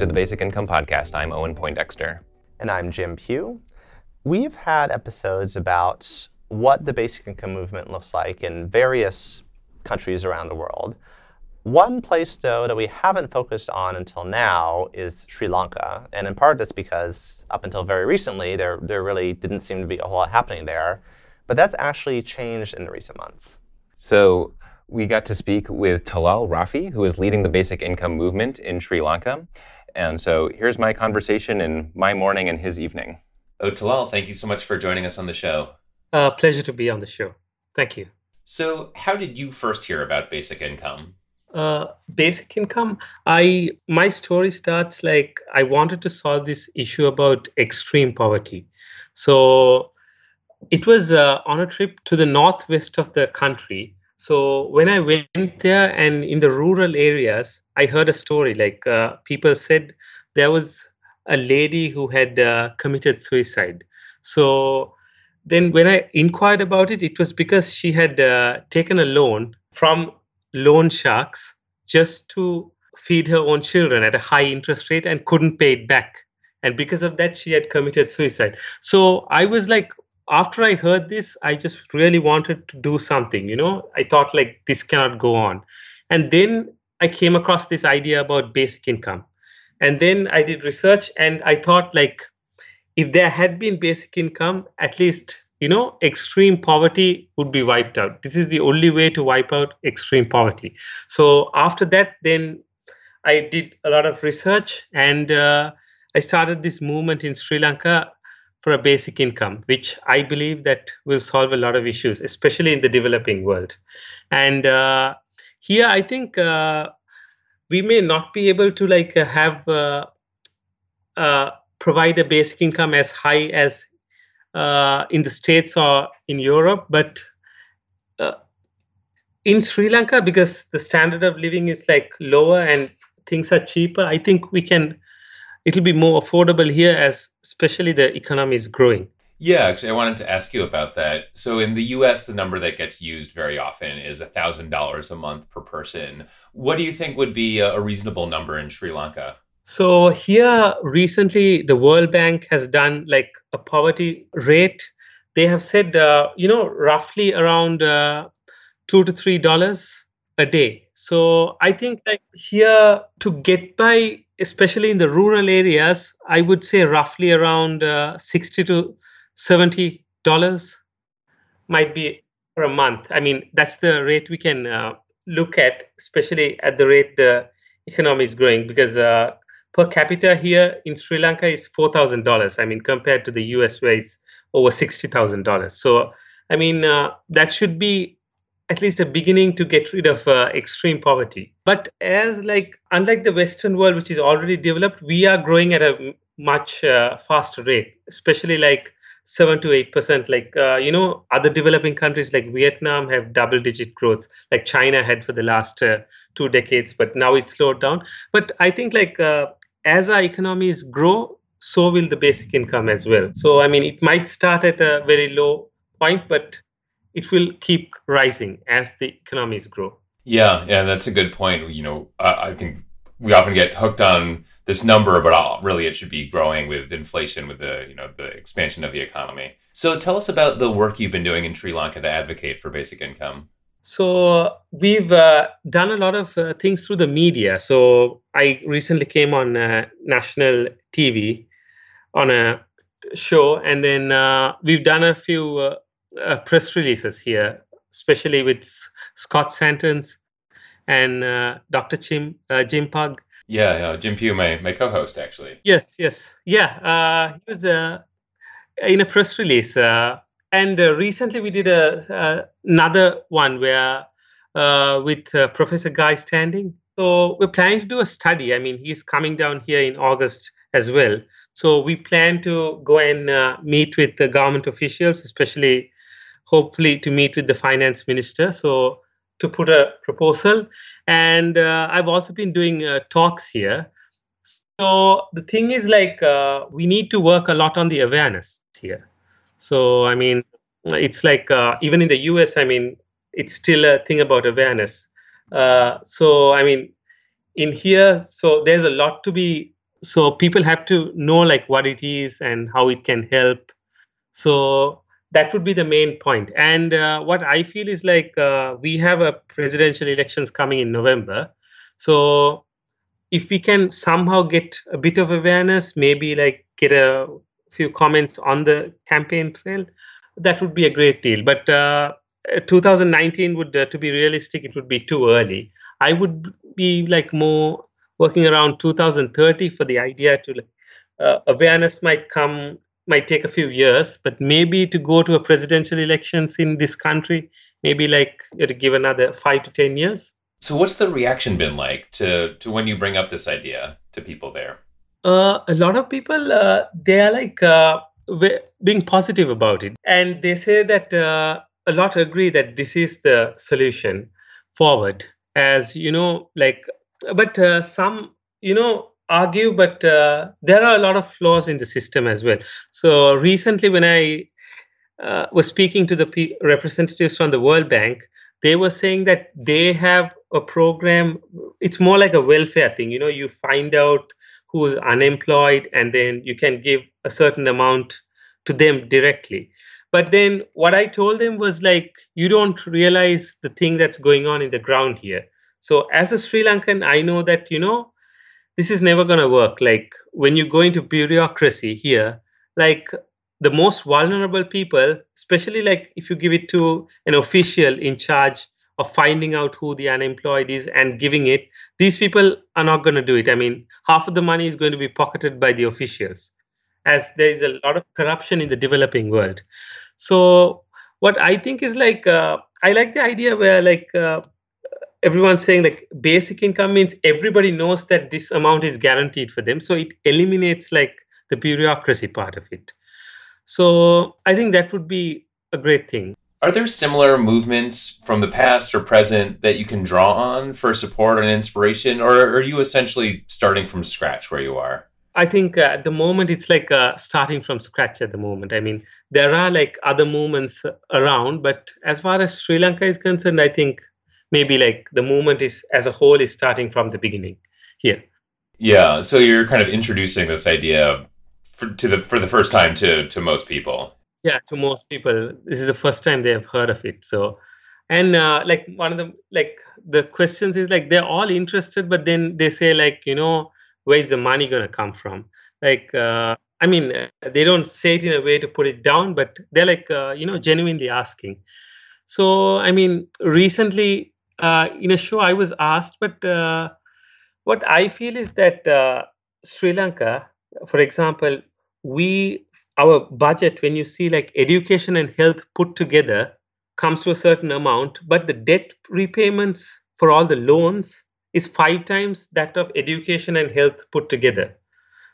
to the Basic Income Podcast. I'm Owen Poindexter. And I'm Jim Pugh. We've had episodes about what the basic income movement looks like in various countries around the world. One place, though, that we haven't focused on until now is Sri Lanka. And in part, that's because up until very recently, there, there really didn't seem to be a whole lot happening there. But that's actually changed in the recent months. So we got to speak with Talal Rafi, who is leading the basic income movement in Sri Lanka. And so here's my conversation in my morning and his evening. Oh, Talal, thank you so much for joining us on the show. Uh, pleasure to be on the show. Thank you. So, how did you first hear about basic income? Uh, basic income. I my story starts like I wanted to solve this issue about extreme poverty. So, it was uh, on a trip to the northwest of the country so when I went there and in the rural areas, I heard a story like uh, people said there was a lady who had uh, committed suicide. So then when I inquired about it, it was because she had uh, taken a loan from loan sharks just to feed her own children at a high interest rate and couldn't pay it back. And because of that, she had committed suicide. So I was like, after I heard this, I just really wanted to do something. You know, I thought like this cannot go on. And then I came across this idea about basic income. And then I did research and I thought like if there had been basic income, at least, you know, extreme poverty would be wiped out. This is the only way to wipe out extreme poverty. So after that, then I did a lot of research and uh, I started this movement in Sri Lanka for a basic income, which I believe that will solve a lot of issues, especially in the developing world. And uh, here, I think uh, we may not be able to like uh, have uh, uh, provide a basic income as high as uh, in the states or in Europe, but in Sri Lanka, because the standard of living is like lower and things are cheaper, I think we can it'll be more affordable here as especially the economy is growing. Yeah, actually, I wanted to ask you about that. So, in the US, the number that gets used very often is $1,000 a month per person. What do you think would be a reasonable number in Sri Lanka? So, here recently, the World Bank has done like a poverty rate. They have said, uh, you know, roughly around uh, two to three dollars a day. So, I think like here to get by especially in the rural areas, I would say roughly around uh, 60 to 70 dollars might be for a month. I mean, that's the rate we can uh, look at, especially at the rate the economy is growing, because uh, per capita here in Sri Lanka is four thousand dollars. I mean, compared to the U.S. where it's over sixty thousand dollars. So, I mean, uh, that should be at least a beginning to get rid of uh, extreme poverty. But as like unlike the western world which is already developed we are growing at a much uh, faster rate especially like 7 to 8 percent. Like uh, you know other developing countries like vietnam have double digit growth like china had for the last uh, two decades but now it's slowed down. But i think like uh, as our economies grow so will the basic income as well. So i mean it might start at a very low point but it will keep rising as the economies grow. Yeah, yeah, that's a good point. You know, I, I think we often get hooked on this number, but really it should be growing with inflation, with the you know the expansion of the economy. So tell us about the work you've been doing in Sri Lanka to advocate for basic income. So we've uh, done a lot of uh, things through the media. So I recently came on uh, national TV on a show, and then uh, we've done a few uh, uh, press releases here, especially with Scott Santens and uh, Dr. Jim uh, Jim Pugh. Yeah, yeah, Jim Pugh, my, my co-host, actually. Yes, yes, yeah. Uh, he was uh, in a press release, uh, and uh, recently we did a another one where with Professor Guy Standing. So we're planning to do a study. I mean, he's coming down here in August as well. So we plan to go and meet with the government officials, especially hopefully to meet with the finance minister. So to put a proposal, and uh, I've also been doing uh, talks here. So the thing is like uh, we need to work a lot on the awareness here. So I mean, it's like uh, even in the U.S. I mean, it's still a thing about awareness. Uh, so I mean, in here, so there's a lot to be so people have to know like what it is and how it can help so that would be the main point. And uh, what i feel is like uh, we have a presidential elections coming in november. So if we can somehow get a bit of awareness maybe like get a few comments on the campaign trail that would be a great deal. But uh, 2019 would uh, to be realistic it would be too early. I would be like more working around 2030 for the idea to uh, awareness might come might take a few years but maybe to go to a presidential elections in this country maybe like it'll give another five to ten years. So what's the reaction been like to to when you bring up this idea to people there? Uh, a lot of people uh, they are like uh, being positive about it. And they say that uh, a lot agree that this is the solution forward. As you know like but uh, some you know argue but uh, there are a lot of flaws in the system as well. So recently when i uh, was speaking to the P- representatives from the world bank they were saying that they have a program it's more like a welfare thing. You know you find out who's unemployed and then you can give a certain amount to them directly. But then what i told them was like you don't realize the thing that's going on in the ground here. So as a Sri Lankan, I know that, you know, this is never going to work. Like when you go into bureaucracy here, like the most vulnerable people, especially like if you give it to an official in charge of finding out who the unemployed is and giving it, these people are not going to do it. I mean, half of the money is going to be pocketed by the officials, as there is a lot of corruption in the developing world. So, what I think is like, uh, I like the idea where like uh, everyone's saying like basic income means everybody knows that this amount is guaranteed for them. So it eliminates like the bureaucracy part of it. So i think that would be a great thing. Are there similar movements from the past or present that you can draw on for support and inspiration? Or are you essentially starting from scratch where you are? I think uh, at the moment it's like uh, starting from scratch at the moment. I mean, there are like other movements around, but as far as Sri Lanka is concerned, I think maybe like the movement is as a whole is starting from the beginning here. Yeah so you're kind of introducing this idea for, to the for the first time to to most people. Yeah to most people. This is the first time they have heard of it so. And uh, like one of them like the questions is like they're all interested but then they say like you know where's the money going to come from? Like uh, i mean uh, they don't say it in a way to put it down but they're like uh, you know genuinely asking. So i mean recently uh, in a show I was asked, but uh, what I feel is that uh, Sri Lanka, for example, we our budget when you see like education and health put together comes to a certain amount, but the debt repayments for all the loans is five times that of education and health put together.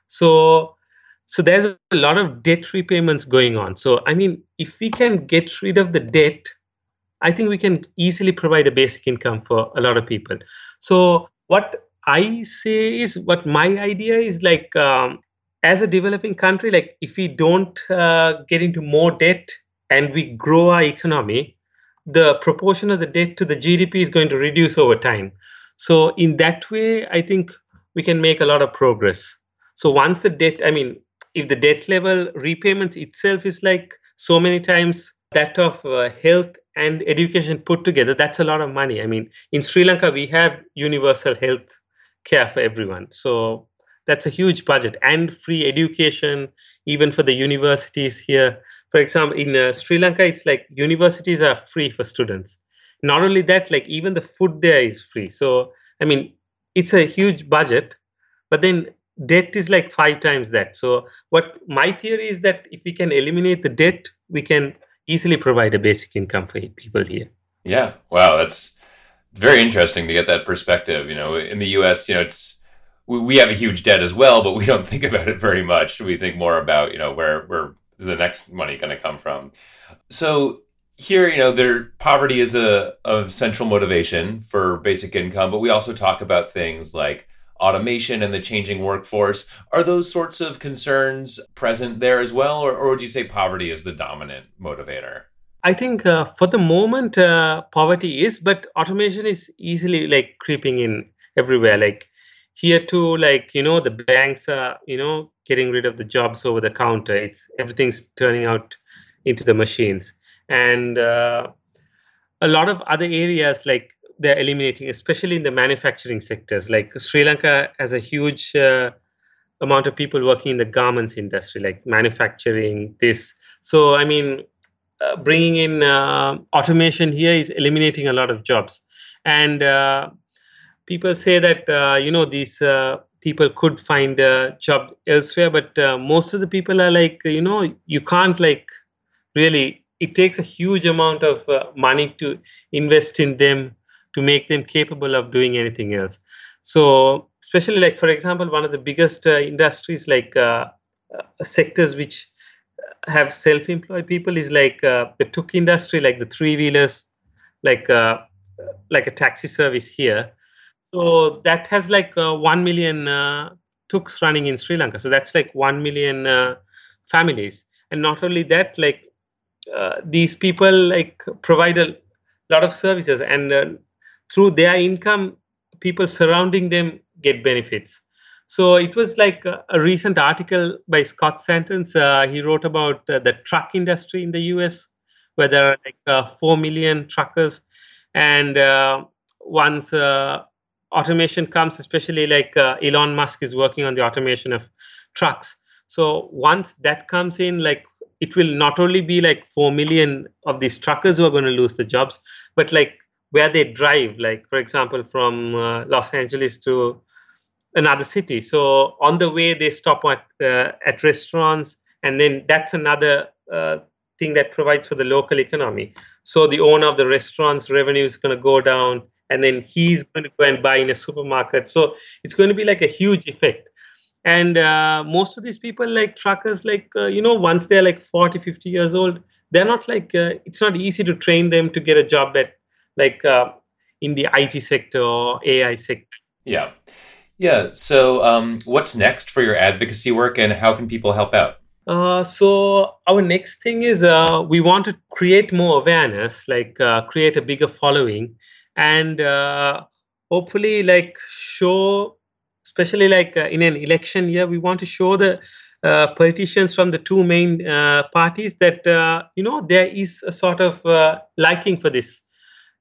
So so there's a lot of debt repayments going on. So I mean, if we can get rid of the debt I think we can easily provide a basic income for a lot of people. So what I say is what my idea is like um, as a developing country, like if we don't uh, get into more debt and we grow our economy, the proportion of the debt to the GDP is going to reduce over time. So in that way, I think we can make a lot of progress. So once the debt, I mean, if the debt level repayments itself is like so many times that of uh, health and education put together, that's a lot of money. I mean, in Sri Lanka, we have universal health care for everyone. So that's a huge budget and free education, even for the universities here. For example, in uh, Sri Lanka, it's like universities are free for students. Not only that, like even the food there is free. So, I mean, it's a huge budget, but then debt is like five times that. So, what my theory is that if we can eliminate the debt, we can easily provide a basic income for people here. Yeah. Wow. That's very interesting to get that perspective. You know, in the U.S., you know, it's we, have a huge debt as well, but we don't think about it very much. We think more about you know where where is the next money going to come from. So here, you know, there poverty is a, a central motivation for basic income, but we also talk about things like automation and the changing workforce. Are those sorts of concerns present there as well, or, or would you say poverty is the dominant motivator? I think uh, for the moment, uh, poverty is, but automation is easily like creeping in everywhere. Like here too like you know the banks are you know getting rid of the jobs over the counter it's everything's turning out into the machines and uh, a lot of other areas like they're eliminating especially in the manufacturing sectors. Like sri lanka has a huge uh, amount of people working in the garments industry like manufacturing this. So i mean uh, bringing in uh, automation here is eliminating a lot of jobs. And uh, people say that uh, you know these uh, people could find a job elsewhere but most of the people are like you know you can't like really it takes a huge amount of uh, money to invest in them to make them capable of doing anything else so especially like for example one of the biggest uh, industries like uh, sectors which have self-employed people is like the tuk industry like the three wheelers like like a taxi service here so that has like uh, 1 million uh, running in Sri Lanka. So that's like 1 million uh, families. And not only that, like uh, these people like provide a lot of services and uh, through their income, people surrounding them get benefits. So it was like a, recent article by Scott Santens. Uh, he wrote about the truck industry in the US, where there are like 4 million truckers. And once automation comes, especially like uh, Elon Musk is working on the automation of trucks. So once that comes in, like it will not only be like 4 million of these truckers who are going to lose the jobs, but like where they drive, like for example, from uh, Los Angeles to another city. So on the way, they stop at, uh, at restaurants, and then that's another uh, thing that provides for the local economy. So the owner of the restaurant's revenue is going to go down and then he's going to go and buy in a supermarket so it's going to be like a huge effect and uh, most of these people like truckers like uh, you know once they're like 40 50 years old they're not like uh, it's not easy to train them to get a job at like uh, in the it sector or ai sector. Yeah. Yeah so um, what's next for your advocacy work and how can people help out? Uh, so our next thing is uh, we want to create more awareness like uh, create a bigger following and uh, hopefully like show especially like uh, in an election year we want to show the uh, politicians from the two main uh, parties that uh, you know there is a sort of uh, liking for this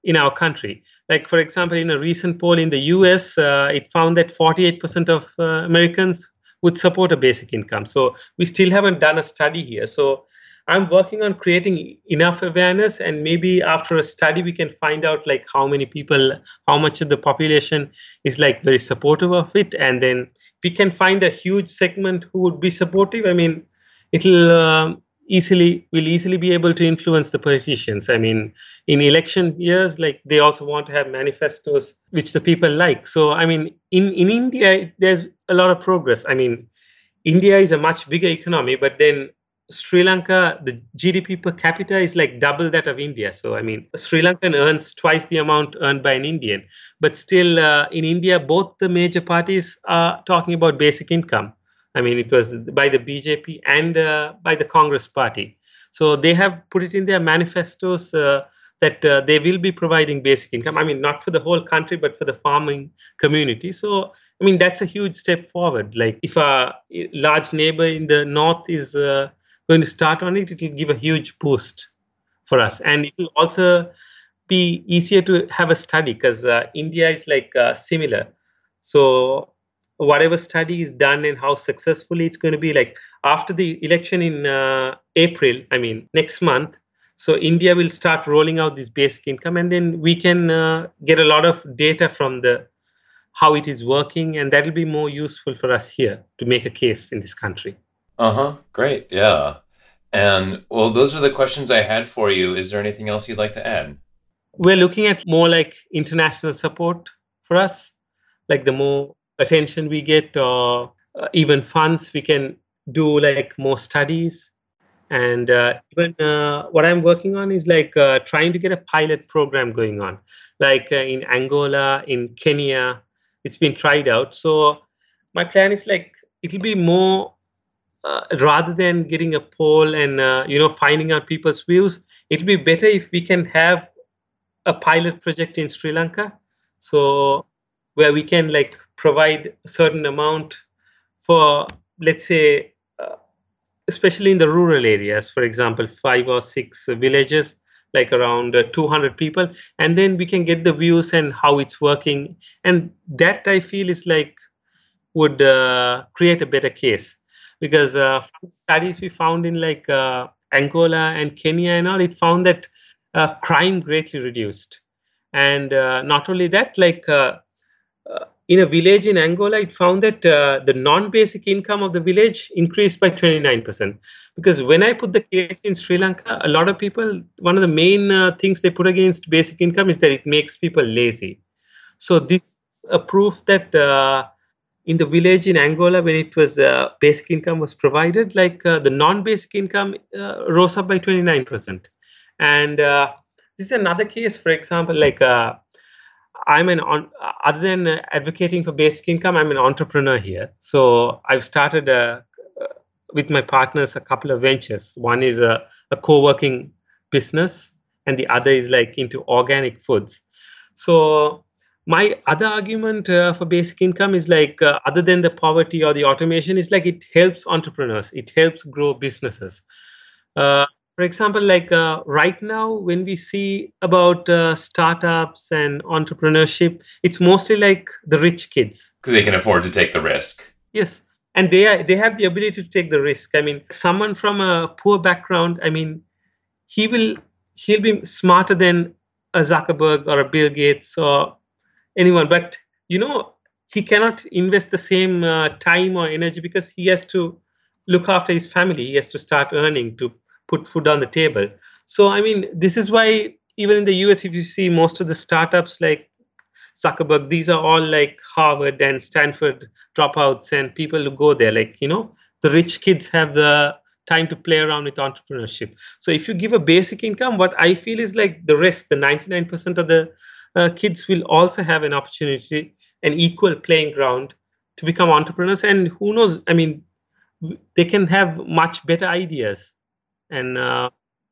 in our country. Like for example in a recent poll in the us it found that 48% of americans would support a basic income. So we still haven't done a study here. So i'm working on creating enough awareness and maybe after a study we can find out like how many people how much of the population is like very supportive of it. And then we can find a huge segment who would be supportive. I mean it'll uh, easily will easily be able to influence the politicians i mean in election years like they also want to have manifestos which the people like so i mean in in india there's a lot of progress i mean india is a much bigger economy but then Sri Lanka, the GDP per capita is like double that of India. So, I mean, Sri Lankan earns twice the amount earned by an Indian. But still, uh, in India, both the major parties are talking about basic income. I mean, it was by the BJP and uh, by the Congress party. So, they have put it in their manifestos uh, that uh, they will be providing basic income. I mean, not for the whole country, but for the farming community. So, I mean, that's a huge step forward. Like, if a large neighbor in the north is uh, going to start on it, it will give a huge boost for us. And it will also be easier to have a study because uh, India is like uh, similar. So whatever study is done and how successfully it's going to be like after the election in uh, April, I mean next month. So India will start rolling out this basic income, and then we can uh, get a lot of data from the how it is working, and that will be more useful for us here to make a case in this country. Uh huh. Great. Yeah. And well, those are the questions I had for you. Is there anything else you'd like to add? We're looking at more like international support for us, like the more attention we get, or uh, even funds, we can do like more studies. And uh, even uh, what I'm working on is like uh, trying to get a pilot program going on, like uh, in Angola, in Kenya. It's been tried out. So my plan is like it'll be more uh, rather than getting a poll and uh, you know finding out people's views it'll be better if we can have a pilot project in sri lanka so where we can like provide a certain amount for, let's say, uh, especially in the rural areas, for example, five or six villages, like around uh, 200 people, and then we can get the views and how it's working. And that I feel is like would uh, create a better case because uh, studies we found in like uh, Angola and Kenya and all, it found that uh, crime greatly reduced. And uh, not only that, like in a village in Angola, it found that the non-basic income of the village increased by 29%. Because when I put the case in Sri Lanka, a lot of people, one of the main things they put against basic income is that it makes people lazy. So this is a proof that in the village in Angola, when it was uh, basic income was provided, like uh, the non-basic income uh, rose up by 29%. And uh, this is another case, for example, like uh, I'm an on, other than advocating for basic income, I'm an entrepreneur here. So I've started a, uh, with my partners a couple of ventures. One is a, a co-working business, and the other is like into organic foods. So my other argument uh, for basic income is like uh, other than the poverty or the automation is like it helps entrepreneurs it helps grow businesses uh, for example like uh, right now when we see about uh, startups and entrepreneurship it's mostly like the rich kids. Because they can afford to take the risk. Yes. And they are, they have the ability to take the risk. I mean someone from a poor background i mean he will he'll be smarter than a zuckerberg or a bill gates or anyone. But you know he cannot invest the same uh, time or energy because he has to look after his family. He has to start earning to put food on the table so i mean this is why even in the us if you see most of the startups like zuckerberg these are all like harvard and stanford dropouts and people who go there like you know the rich kids have the time to play around with entrepreneurship so if you give a basic income what i feel is like the rest the 99% of the uh, kids will also have an opportunity, an equal playing ground to become entrepreneurs. And who knows? I mean, they can have much better ideas. And uh,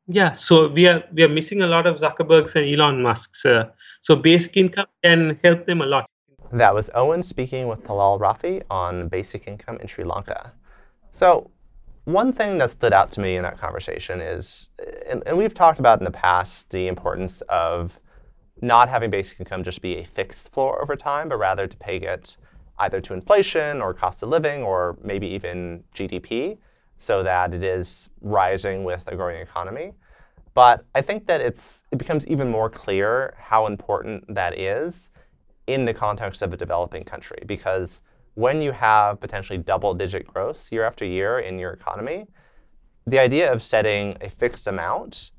yeah, so we are we are missing a lot of Zuckerbergs and Elon Musk's. Uh, so basic income can help them a lot. That was Owen speaking with Talal Rafi on basic income in Sri Lanka. So one thing that stood out to me in that conversation is, and, and we've talked about in the past, the importance of not having basic income just be a fixed floor over time, but rather to peg it either to inflation or cost of living or maybe even GDP so that it is rising with a growing economy. But I think that it's it becomes even more clear how important that is in the context of a developing country because when you have potentially double digit growth year after year in your economy, the idea of setting a fixed amount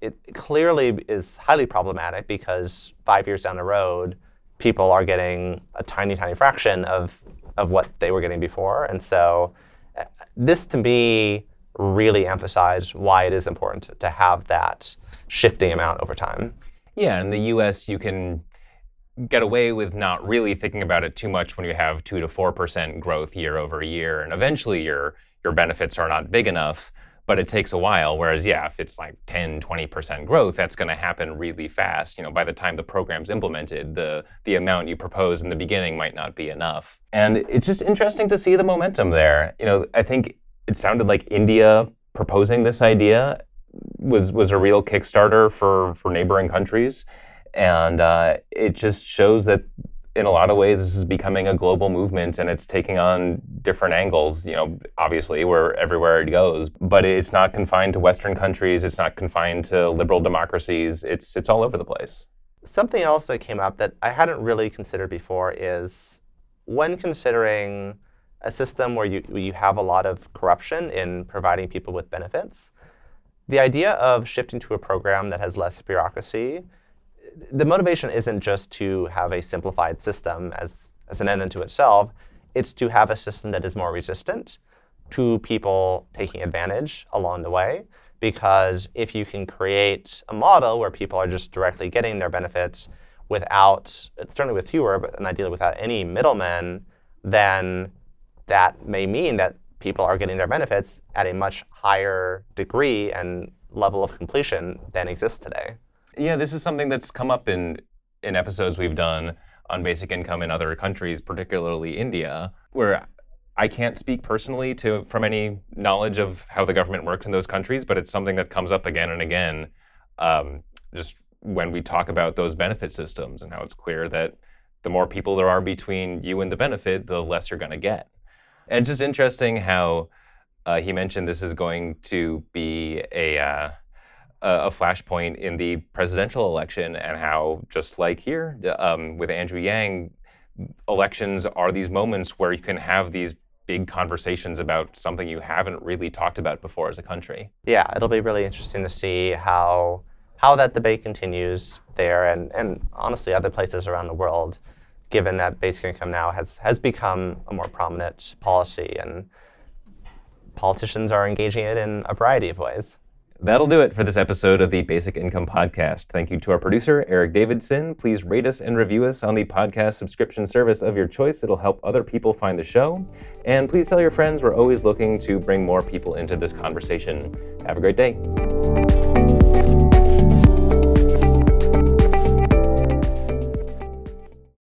it clearly is highly problematic because five years down the road, people are getting a tiny, tiny fraction of, of what they were getting before. And so this to me really emphasized why it is important to, have that shifting amount over time. Yeah, in the US, you can get away with not really thinking about it too much when you have 2 to 4% growth year over year. And eventually your, your benefits are not big enough but it takes a while. Whereas, yeah, if it's like 10, 20% growth, that's going to happen really fast. You know, by the time the program's implemented, the the amount you propose in the beginning might not be enough. And it's just interesting to see the momentum there. You know, I think it sounded like India proposing this idea was was a real Kickstarter for for neighboring countries, and uh, it just shows that in a lot of ways, this is becoming a global movement and it's taking on different angles, you know, obviously, where everywhere it goes. But it's not confined to Western countries, it's not confined to liberal democracies, it's, it's all over the place. Something else that came up that I hadn't really considered before is when considering a system where you, where you have a lot of corruption in providing people with benefits, the idea of shifting to a program that has less bureaucracy the motivation isn't just to have a simplified system as, as an end unto itself. It's to have a system that is more resistant to people taking advantage along the way. Because if you can create a model where people are just directly getting their benefits without, certainly with fewer, but ideally without any middlemen, then that may mean that people are getting their benefits at a much higher degree and level of completion than exists today yeah, this is something that's come up in in episodes we've done on basic income in other countries, particularly India, where I can't speak personally to from any knowledge of how the government works in those countries, but it's something that comes up again and again. Um, just when we talk about those benefit systems and how it's clear that the more people there are between you and the benefit, the less you're going to get. And just interesting how uh, he mentioned this is going to be a uh, a flashpoint in the presidential election, and how just like here um, with Andrew Yang, elections are these moments where you can have these big conversations about something you haven't really talked about before as a country. Yeah, it'll be really interesting to see how how that debate continues there and, and honestly other places around the world, given that basic income now has, has become a more prominent policy and politicians are engaging it in a variety of ways. That'll do it for this episode of the Basic Income Podcast. Thank you to our producer, Eric Davidson. Please rate us and review us on the podcast subscription service of your choice. It'll help other people find the show. And please tell your friends we're always looking to bring more people into this conversation. Have a great day.